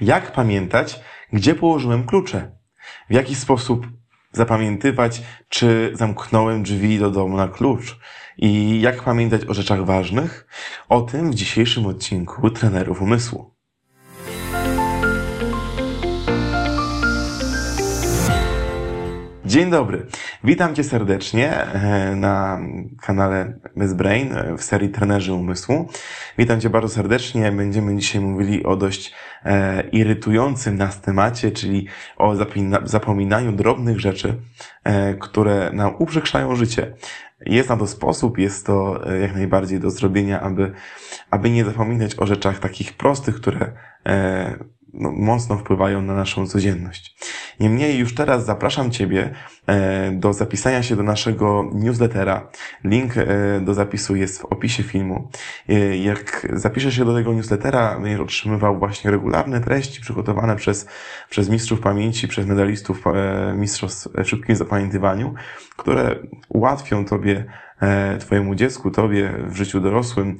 Jak pamiętać, gdzie położyłem klucze? W jaki sposób zapamiętywać, czy zamknąłem drzwi do domu na klucz? I jak pamiętać o rzeczach ważnych? O tym w dzisiejszym odcinku Trenerów Umysłu. Dzień dobry. Witam Cię serdecznie e, na kanale Miss Brain e, w serii Trenerzy Umysłu. Witam Cię bardzo serdecznie. Będziemy dzisiaj mówili o dość e, irytującym nas temacie, czyli o zapominaniu drobnych rzeczy, które nam uprzykrzają życie. Jest na to sposób, jest to jak najbardziej do zrobienia, aby, aby nie zapominać o rzeczach takich prostych, które no, mocno wpływają na naszą codzienność. Niemniej już teraz zapraszam Ciebie e, do zapisania się do naszego newslettera. Link e, do zapisu jest w opisie filmu. E, jak zapiszesz się do tego newslettera, będziesz otrzymywał właśnie regularne treści przygotowane przez, przez mistrzów pamięci, przez medalistów mistrzostw w szybkim zapamiętywaniu, które ułatwią Tobie Twojemu dziecku, Tobie w życiu dorosłym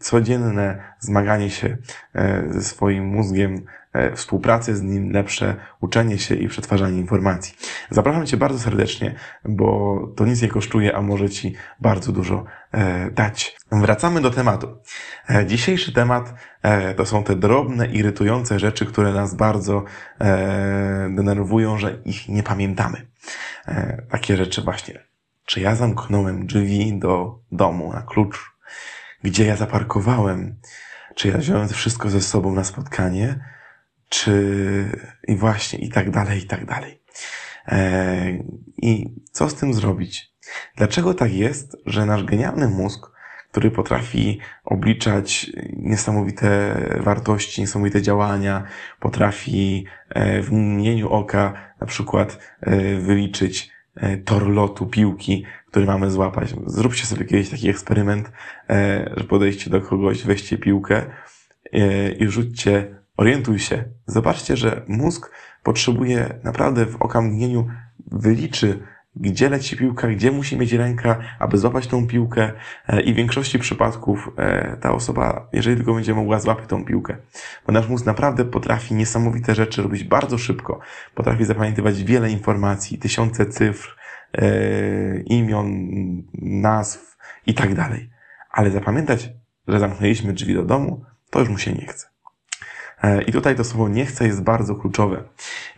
codzienne zmaganie się ze swoim mózgiem, E, współpracę z nim, lepsze uczenie się i przetwarzanie informacji. Zapraszam Cię bardzo serdecznie, bo to nic nie kosztuje, a może Ci bardzo dużo e, dać. Wracamy do tematu. E, dzisiejszy temat to są te drobne, irytujące rzeczy, które nas bardzo denerwują, że ich nie pamiętamy. Takie rzeczy właśnie. Czy ja zamknąłem drzwi do domu na klucz? Gdzie ja zaparkowałem? Czy ja wziąłem wszystko ze sobą na spotkanie? czy i właśnie i tak dalej, i tak dalej. E, I co z tym zrobić? Dlaczego tak jest, że nasz genialny mózg, który potrafi obliczać niesamowite wartości, niesamowite działania, potrafi e, w mgnieniu oka na przykład e, wyliczyć tor lotu piłki, który mamy złapać. Zróbcie sobie kiedyś taki eksperyment, że podejście do kogoś, weźcie piłkę i rzućcie Orientuj się. Zobaczcie, że mózg potrzebuje naprawdę w okamgnieniu wyliczy, gdzie leci piłka, gdzie musi mieć ręka, aby złapać tą piłkę e, i w większości przypadków e, ta osoba, jeżeli tylko będzie mogła, złapać tą piłkę. Bo nasz mózg naprawdę potrafi niesamowite rzeczy robić bardzo szybko. Potrafi zapamiętywać wiele informacji, tysiące cyfr, e, imion, nazw i tak dalej. Ale zapamiętać, że zamknęliśmy drzwi do domu, to już mu się nie chce. E, I tutaj to słowo nie chcę jest bardzo kluczowe.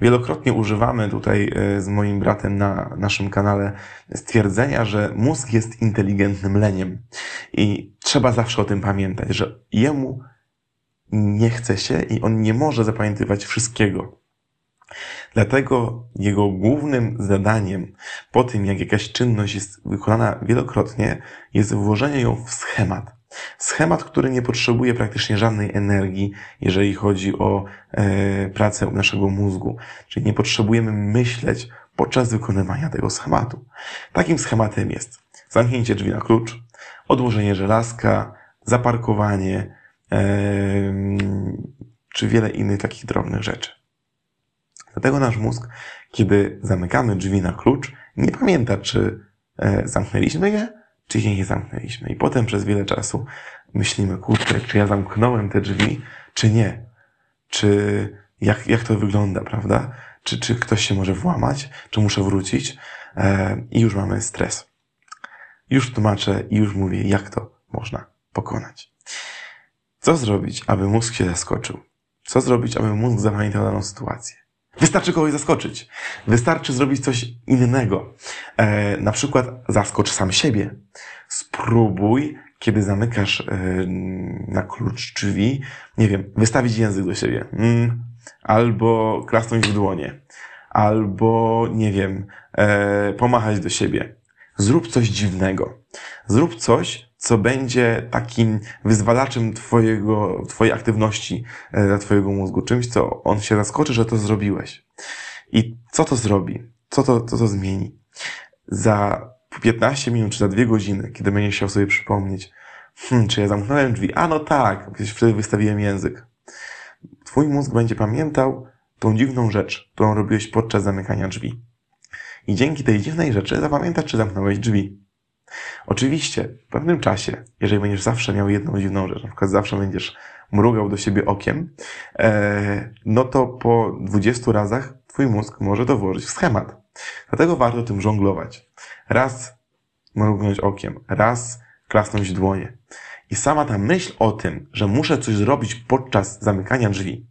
Wielokrotnie używamy tutaj e, z moim bratem na naszym kanale stwierdzenia, że mózg jest inteligentnym leniem. I trzeba zawsze o tym pamiętać, że jemu nie chce się i on nie może zapamiętywać wszystkiego. Dlatego jego głównym zadaniem po tym, jak jakaś czynność jest wykonana wielokrotnie, jest włożenie ją w schemat. Schemat, który nie potrzebuje praktycznie żadnej energii, jeżeli chodzi o e, pracę naszego mózgu. Czyli nie potrzebujemy myśleć podczas wykonywania tego schematu. Takim schematem jest zamknięcie drzwi na klucz, odłożenie żelazka, zaparkowanie, e, czy wiele innych takich drobnych rzeczy. Dlatego nasz mózg, kiedy zamykamy drzwi na klucz, nie pamięta, czy e, zamknęliśmy je, czy nie zamknęliśmy. I potem przez wiele czasu myślimy, kurczę, czy ja zamknąłem te drzwi, czy nie. Czy jak, jak to wygląda, prawda? Czy, czy ktoś się może włamać, czy muszę wrócić? E, I już mamy stres. Już tłumaczę i już mówię, jak to można pokonać. Co zrobić, aby mózg się zaskoczył? Co zrobić, aby mózg zapamiętał daną sytuację? Wystarczy kogoś zaskoczyć. Wystarczy zrobić coś innego. E, na przykład zaskocz sam siebie. Spróbuj, kiedy zamykasz e, na klucz drzwi, nie wiem, wystawić język do siebie. Mm, albo klasnąć w dłonie. Albo, nie wiem, e, pomachać do siebie. Zrób coś dziwnego. Zrób coś, co będzie takim wyzwalaczem twojego, twojej aktywności e, dla twojego mózgu. Czymś, co on się zaskoczy, że to zrobiłeś. I co to zrobi? Co to, co to zmieni? Za 15 minut, czy za dwie godziny, kiedy będziesz chciał sobie przypomnieć, hmm, czy ja zamknąłem drzwi? A no tak, przecież wtedy wystawiłem język. Twój mózg będzie pamiętał tą dziwną rzecz, którą robiłeś podczas zamykania drzwi. I dzięki tej dziwnej rzeczy zapamiętasz, czy zamknąłeś drzwi. Oczywiście, w pewnym czasie, jeżeli będziesz zawsze miał jedną dziwną rzecz, na przykład zawsze będziesz mrugał do siebie okiem, e, no to po 20 razach twój mózg może to włożyć w schemat. Dlatego warto tym żonglować. Raz mrugnąć okiem, raz klasnąć dłonie. I sama ta myśl o tym, że muszę coś zrobić podczas zamykania drzwi,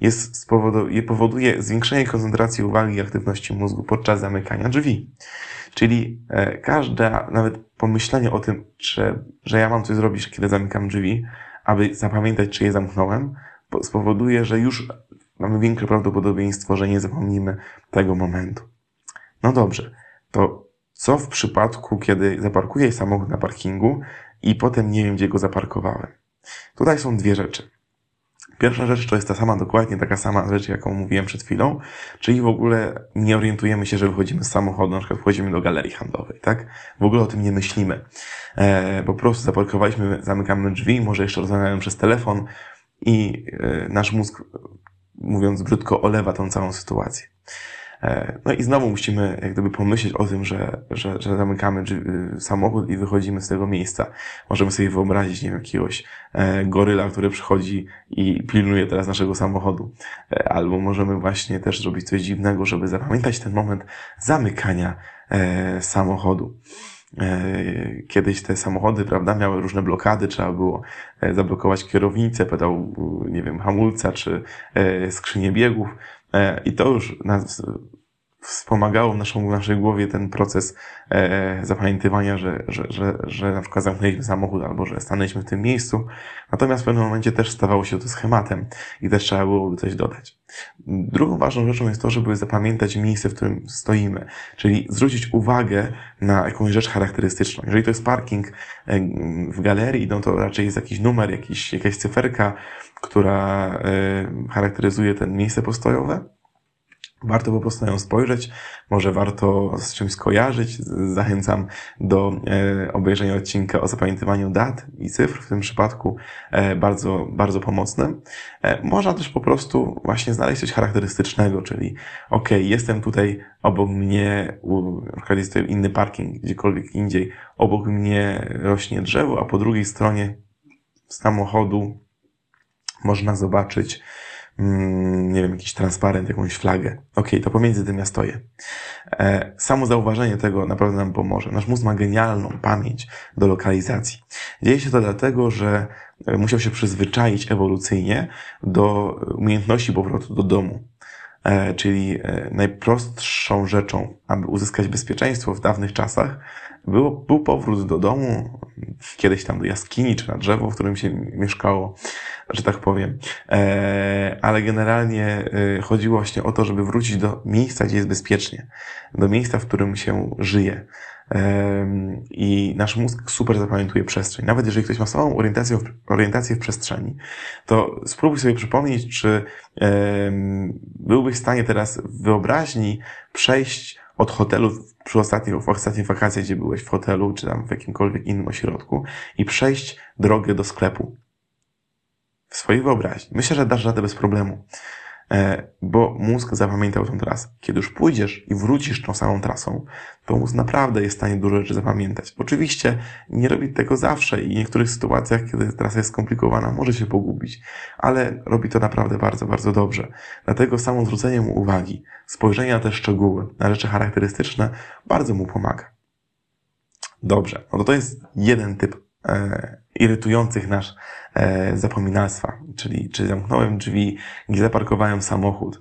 jest spowoduje, powoduje zwiększenie koncentracji uwagi i aktywności mózgu podczas zamykania drzwi. Czyli e, każde, nawet pomyślenie o tym, że, że ja mam coś zrobić, kiedy zamykam drzwi, aby zapamiętać, czy je zamknąłem, spowoduje, że już mamy większe prawdopodobieństwo, że nie zapomnimy tego momentu. No dobrze, to co w przypadku, kiedy zaparkuję samochód na parkingu i potem nie wiem, gdzie go zaparkowałem? Tutaj są dwie rzeczy. Pierwsza rzecz to jest ta sama, dokładnie taka sama rzecz, jaką mówiłem przed chwilą, czyli w ogóle nie orientujemy się, że wychodzimy z samochodu, na przykład wchodzimy do galerii handlowej, tak? W ogóle o tym nie myślimy. E, po prostu zaparkowaliśmy, zamykamy drzwi, może jeszcze rozmawiamy przez telefon i e, nasz mózg, mówiąc brzydko, olewa tą całą sytuację. E, no i znowu musimy jak gdyby pomyśleć o tym, że, że, że zamykamy y, samochód i wychodzimy z tego miejsca. Możemy sobie wyobrazić, nie wiem, jakiegoś e, goryla, który przychodzi i pilnuje teraz naszego samochodu. E, albo możemy właśnie też zrobić coś dziwnego, żeby zapamiętać ten moment zamykania samochodu. Kiedyś te samochody, prawda, miały różne blokady, trzeba było zablokować kierownicę, pedał, nie wiem, hamulca, czy skrzynię biegów. I to już nas wspomagało w, naszą, w naszej głowie ten proces e, zapamiętywania, że, że, że, że na przykład zamknęliśmy samochód albo że stanęliśmy w tym miejscu. Natomiast w pewnym momencie też stawało się to schematem i też trzeba byłoby coś dodać. Drugą ważną rzeczą jest to, żeby zapamiętać miejsce, w którym stoimy, czyli zwrócić uwagę na jakąś rzecz charakterystyczną. Jeżeli to jest parking e, w galerii, no to raczej jest jakiś numer, jakiś, jakaś cyferka, która e, charakteryzuje ten miejsce postojowe warto po prostu na nią spojrzeć, może warto z czymś skojarzyć. Zachęcam do e, obejrzenia odcinka o zapamiętywaniu dat i cyfr, w tym przypadku e, bardzo, bardzo pomocne. E, można też po prostu właśnie znaleźć coś charakterystycznego, czyli ok, jestem tutaj obok mnie, na jest tutaj inny parking, gdziekolwiek indziej, obok mnie rośnie drzewo, a po drugiej stronie samochodu można zobaczyć Mm, nie wiem, jakiś transparent, jakąś flagę. Ok, to pomiędzy tym ja stoję. E, samo zauważenie tego naprawdę nam pomoże. Nasz mózg ma genialną pamięć do lokalizacji. Dzieje się to dlatego, że e, musiał się przyzwyczaić ewolucyjnie do umiejętności powrotu do domu. E, czyli najprostszą rzeczą, aby uzyskać bezpieczeństwo w dawnych czasach, był, był powrót do domu, kiedyś tam do jaskini czy na drzewo, w którym się mieszkało, że tak powiem. E, ale generalnie e, chodziło właśnie o to, żeby wrócić do miejsca, gdzie jest bezpiecznie, do miejsca, w którym się żyje. E, I nasz mózg super zapamiętuje przestrzeń. Nawet jeżeli ktoś ma samą orientację, orientację w przestrzeni, to spróbuj sobie przypomnieć, czy byłbyś w stanie teraz w wyobraźni przejść od hotelu przy ostatnich, w ostatniej wakacji, gdzie byłeś w hotelu, czy tam w jakimkolwiek innym ośrodku i przejść drogę do sklepu. W swojej wyobraźni. Myślę, że dasz radę bez problemu. E, bo mózg zapamiętał tą trasę. Kiedy już pójdziesz i wrócisz tą samą trasą, to mózg naprawdę jest w stanie dużo rzeczy zapamiętać. Oczywiście nie robi tego zawsze i w niektórych sytuacjach, kiedy trasa jest skomplikowana, może się pogubić, ale robi to naprawdę bardzo, bardzo dobrze. Dlatego samo zwrócenie mu uwagi, spojrzenie na te szczegóły, na rzeczy charakterystyczne, bardzo mu pomaga. Dobrze, no to to jest jeden typ irytujących nasz e, zapominalstwa, czyli czy zamknąłem drzwi, gdzie zaparkowałem samochód,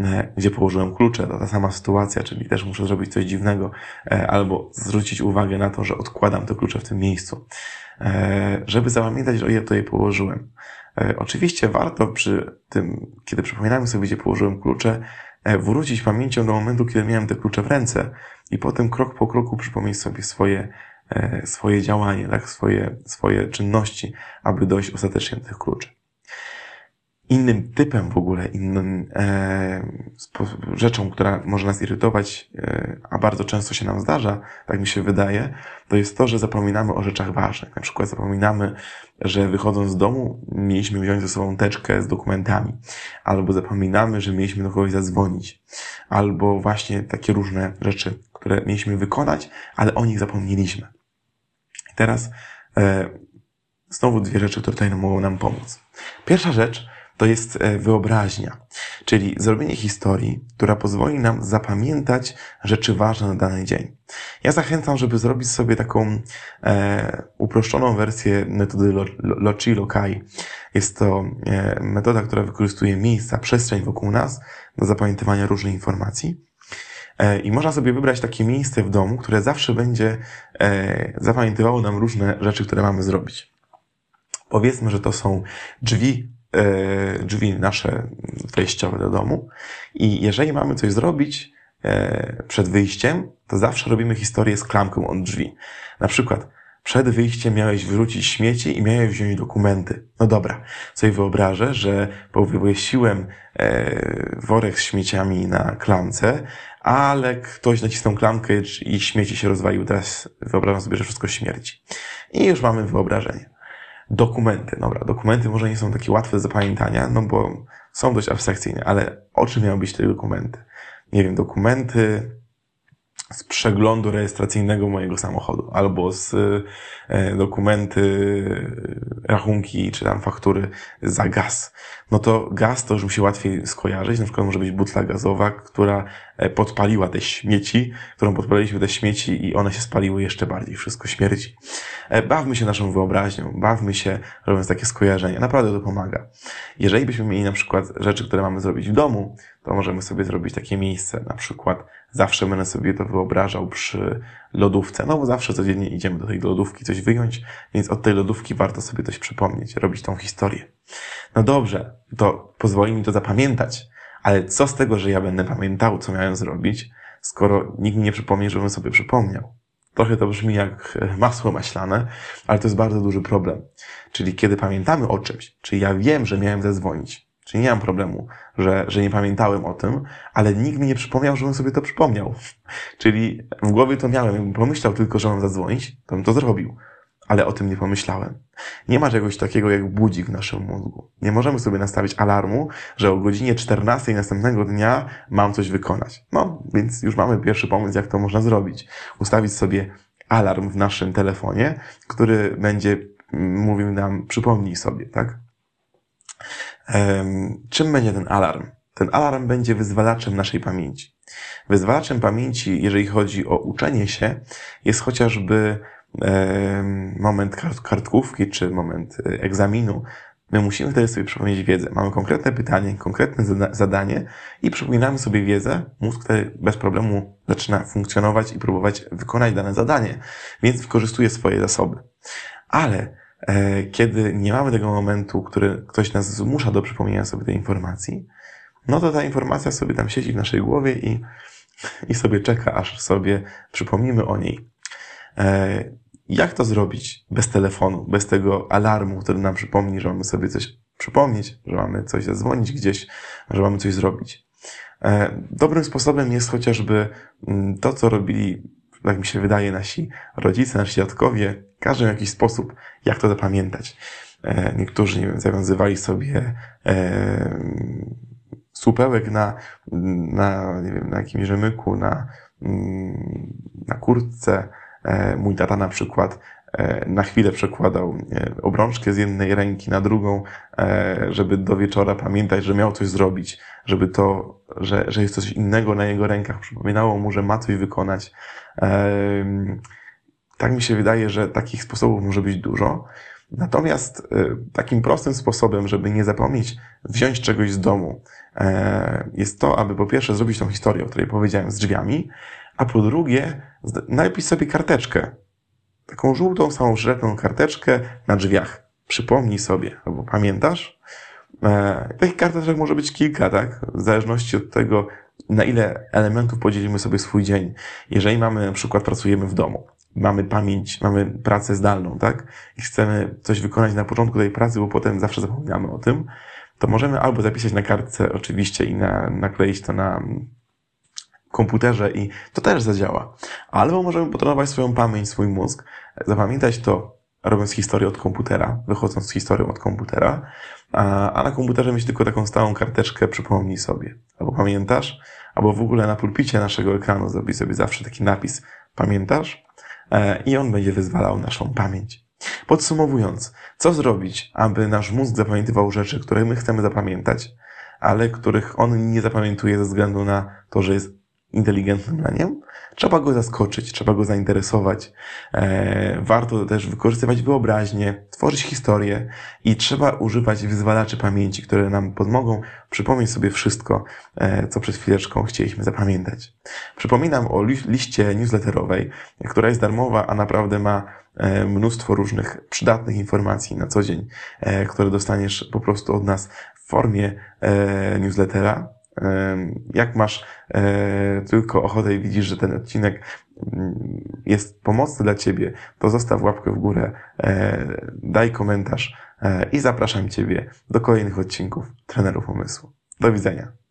e, gdzie położyłem klucze, to ta sama sytuacja, czyli też muszę zrobić coś dziwnego, e, albo zwrócić uwagę na to, że odkładam te klucze w tym miejscu, e, żeby zapamiętać, że je to je położyłem. E, oczywiście warto przy tym, kiedy przypominamy sobie, gdzie położyłem klucze, e, wrócić pamięcią do momentu, kiedy miałem te klucze w ręce i potem krok po kroku przypomnieć sobie swoje E, swoje działanie, tak, swoje, swoje czynności, aby dojść ostatecznie do tych kluczy. Innym typem w ogóle, innym e, rzeczą, która może nas irytować, e, a bardzo często się nam zdarza, tak mi się wydaje, to jest to, że zapominamy o rzeczach ważnych. Na przykład zapominamy, że wychodząc z domu mieliśmy wziąć ze sobą teczkę z dokumentami, albo zapominamy, że mieliśmy do kogoś zadzwonić, albo właśnie takie różne rzeczy, które mieliśmy wykonać, ale o nich zapomnieliśmy. I teraz e, znowu dwie rzeczy, które tutaj mogą nam pomóc. Pierwsza rzecz to jest e, wyobraźnia, czyli zrobienie historii, która pozwoli nam zapamiętać rzeczy ważne na dany dzień. Ja zachęcam, żeby zrobić sobie taką e, uproszczoną wersję metody Loci Lokai. Jest to e, metoda, która wykorzystuje miejsca, przestrzeń wokół nas do zapamiętywania różnych informacji. E, I można sobie wybrać takie miejsce w domu, które zawsze będzie e, zapamiętywało nam różne rzeczy, które mamy zrobić. Powiedzmy, że to są drzwi E, drzwi nasze wejściowe do domu i jeżeli mamy coś zrobić przed wyjściem, to zawsze robimy historię z klamką od drzwi. Na przykład przed wyjściem miałeś wyrzucić śmieci i miałeś wziąć dokumenty. No dobra, sobie wyobrażę, że powiesiłem worek z śmieciami na klamce, ale ktoś nacisnął klamkę i śmieci się rozwaliły. Teraz wyobrażam sobie, że wszystko śmierci. I już mamy wyobrażenie. Dokumenty. Dobra, dokumenty może nie są takie łatwe do zapamiętania, no bo są dość abstrakcyjne, ale o czym miały być te dokumenty? Nie wiem, dokumenty z przeglądu rejestracyjnego mojego samochodu, albo z e, dokumenty, rachunki, czy tam faktury za gaz. No to gaz to już mi się łatwiej skojarzyć, na przykład może być butla gazowa, która e, podpaliła te śmieci, którą podpaliliśmy te śmieci i one się spaliły jeszcze bardziej, wszystko śmierci. E, bawmy się naszą wyobraźnią, bawmy się robiąc takie skojarzenia, naprawdę to pomaga. Jeżeli byśmy mieli na przykład rzeczy, które mamy zrobić w domu, to możemy sobie zrobić takie miejsce, na przykład zawsze będę sobie to wyobrażał przy lodówce, no bo zawsze codziennie idziemy do tej lodówki coś wyjąć, więc od tej lodówki warto sobie coś przypomnieć, robić tą historię. No dobrze, to pozwoli mi to zapamiętać, ale co z tego, że ja będę pamiętał, co miałem zrobić, skoro nikt mi nie przypomni, żebym sobie przypomniał. Trochę to brzmi jak masło maślane, ale to jest bardzo duży problem. Czyli kiedy pamiętamy o czymś, czyli ja wiem, że miałem zadzwonić, Czyli nie mam problemu, że, że nie pamiętałem o tym, ale nikt mi nie przypomniał, żebym sobie to przypomniał. Czyli w głowie to miałem. Jakbym pomyślał tylko, że mam zadzwonić, to bym to zrobił. Ale o tym nie pomyślałem. Nie ma czegoś takiego jak budzik w naszym mózgu. Nie możemy sobie nastawić alarmu, że o godzinie 14 następnego dnia mam coś wykonać. No, więc już mamy pierwszy pomysł, jak to można zrobić. Ustawić sobie alarm w naszym telefonie, który będzie mówił nam, przypomnij sobie, tak? Czym będzie ten alarm? Ten alarm będzie wyzwalaczem naszej pamięci. Wyzwalaczem pamięci, jeżeli chodzi o uczenie się, jest chociażby moment kartkówki czy moment e, egzaminu. My musimy wtedy sobie przypomnieć wiedzę. Mamy konkretne pytanie, konkretne zadanie i przypominamy sobie wiedzę. Mózg wtedy bez problemu zaczyna funkcjonować i próbować wykonać dane zadanie, więc wykorzystuje swoje zasoby. Ale E, kiedy nie mamy tego momentu, który ktoś nas zmusza do przypomnienia sobie tej informacji, no to ta informacja sobie tam siedzi w naszej głowie i, i sobie czeka, aż sobie przypomnimy o niej. E, jak to zrobić bez telefonu, bez tego alarmu, który nam przypomni, że mamy sobie coś przypomnieć, że mamy coś zadzwonić gdzieś, że mamy coś zrobić? E, dobrym sposobem jest chociażby mm, to, co robili tak mi się wydaje, nasi rodzice, nasi dziadkowie, każdy w jakiś sposób, jak to zapamiętać. E, niektórzy, nie wiem, zawiązywali sobie e, supełek na, na, nie wiem, na jakimś rzemyku, na, mm, na kurtce. E, mój tata na przykład e, na chwilę przekładał e, obrączkę z jednej ręki na drugą, żeby do wieczora pamiętać, że miał coś zrobić, żeby to, że, że jest coś innego na jego rękach, przypominało mu, że ma coś wykonać. Tak mi się wydaje, że takich sposobów może być dużo. Natomiast takim prostym sposobem, żeby nie zapomnieć wziąć czegoś z domu, jest to, aby po pierwsze zrobić tą historię, o której powiedziałem z drzwiami, a po drugie napisz sobie karteczkę. Taką żółtą, samą szretną karteczkę na drzwiach. Przypomnij sobie, albo pamiętasz? E, takich karteczek może być kilka, tak? W zależności od tego, na ile elementów podzielimy sobie swój dzień. Jeżeli mamy, na przykład pracujemy w domu, mamy pamięć, mamy pracę zdalną, tak? I chcemy coś wykonać na początku tej pracy, bo potem zawsze zapominamy o tym, to możemy albo zapisać na kartce oczywiście i na, nakleić to na komputerze i to też zadziała. Albo możemy potrenować swoją pamięć, swój mózg, zapamiętać to, robiąc historię od komputera, wychodząc z historią od komputera, a, a na komputerze mieć tylko taką stałą karteczkę przypomnij sobie. Albo pamiętasz? Albo w ogóle na pulpicie naszego ekranu zrobić sobie zawsze taki napis pamiętasz? e, i on będzie wyzwalał naszą pamięć. Podsumowując, co zrobić, aby nasz mózg zapamiętywał rzeczy, które my chcemy zapamiętać, ale których on nie zapamiętuje ze względu na to, że jest inteligentnym leniem? Trzeba go zaskoczyć, trzeba go zainteresować. E, warto też wykorzystywać wyobraźnię, tworzyć historię i trzeba używać wyzwalaczy pamięci, które nam pomogą przypomnieć sobie wszystko, e, co przed chwileczką chcieliśmy zapamiętać. Przypominam o li liście newsletterowej, która jest darmowa, a naprawdę ma e, mnóstwo różnych przydatnych informacji na co dzień, które dostaniesz po prostu od nas w formie newslettera jak masz e, tylko ochotę i widzisz, że ten odcinek mm, jest pomocny dla Ciebie, to zostaw łapkę w górę, e, daj komentarz e, i zapraszam Ciebie do kolejnych odcinków Trenerów Umysłu. Do widzenia.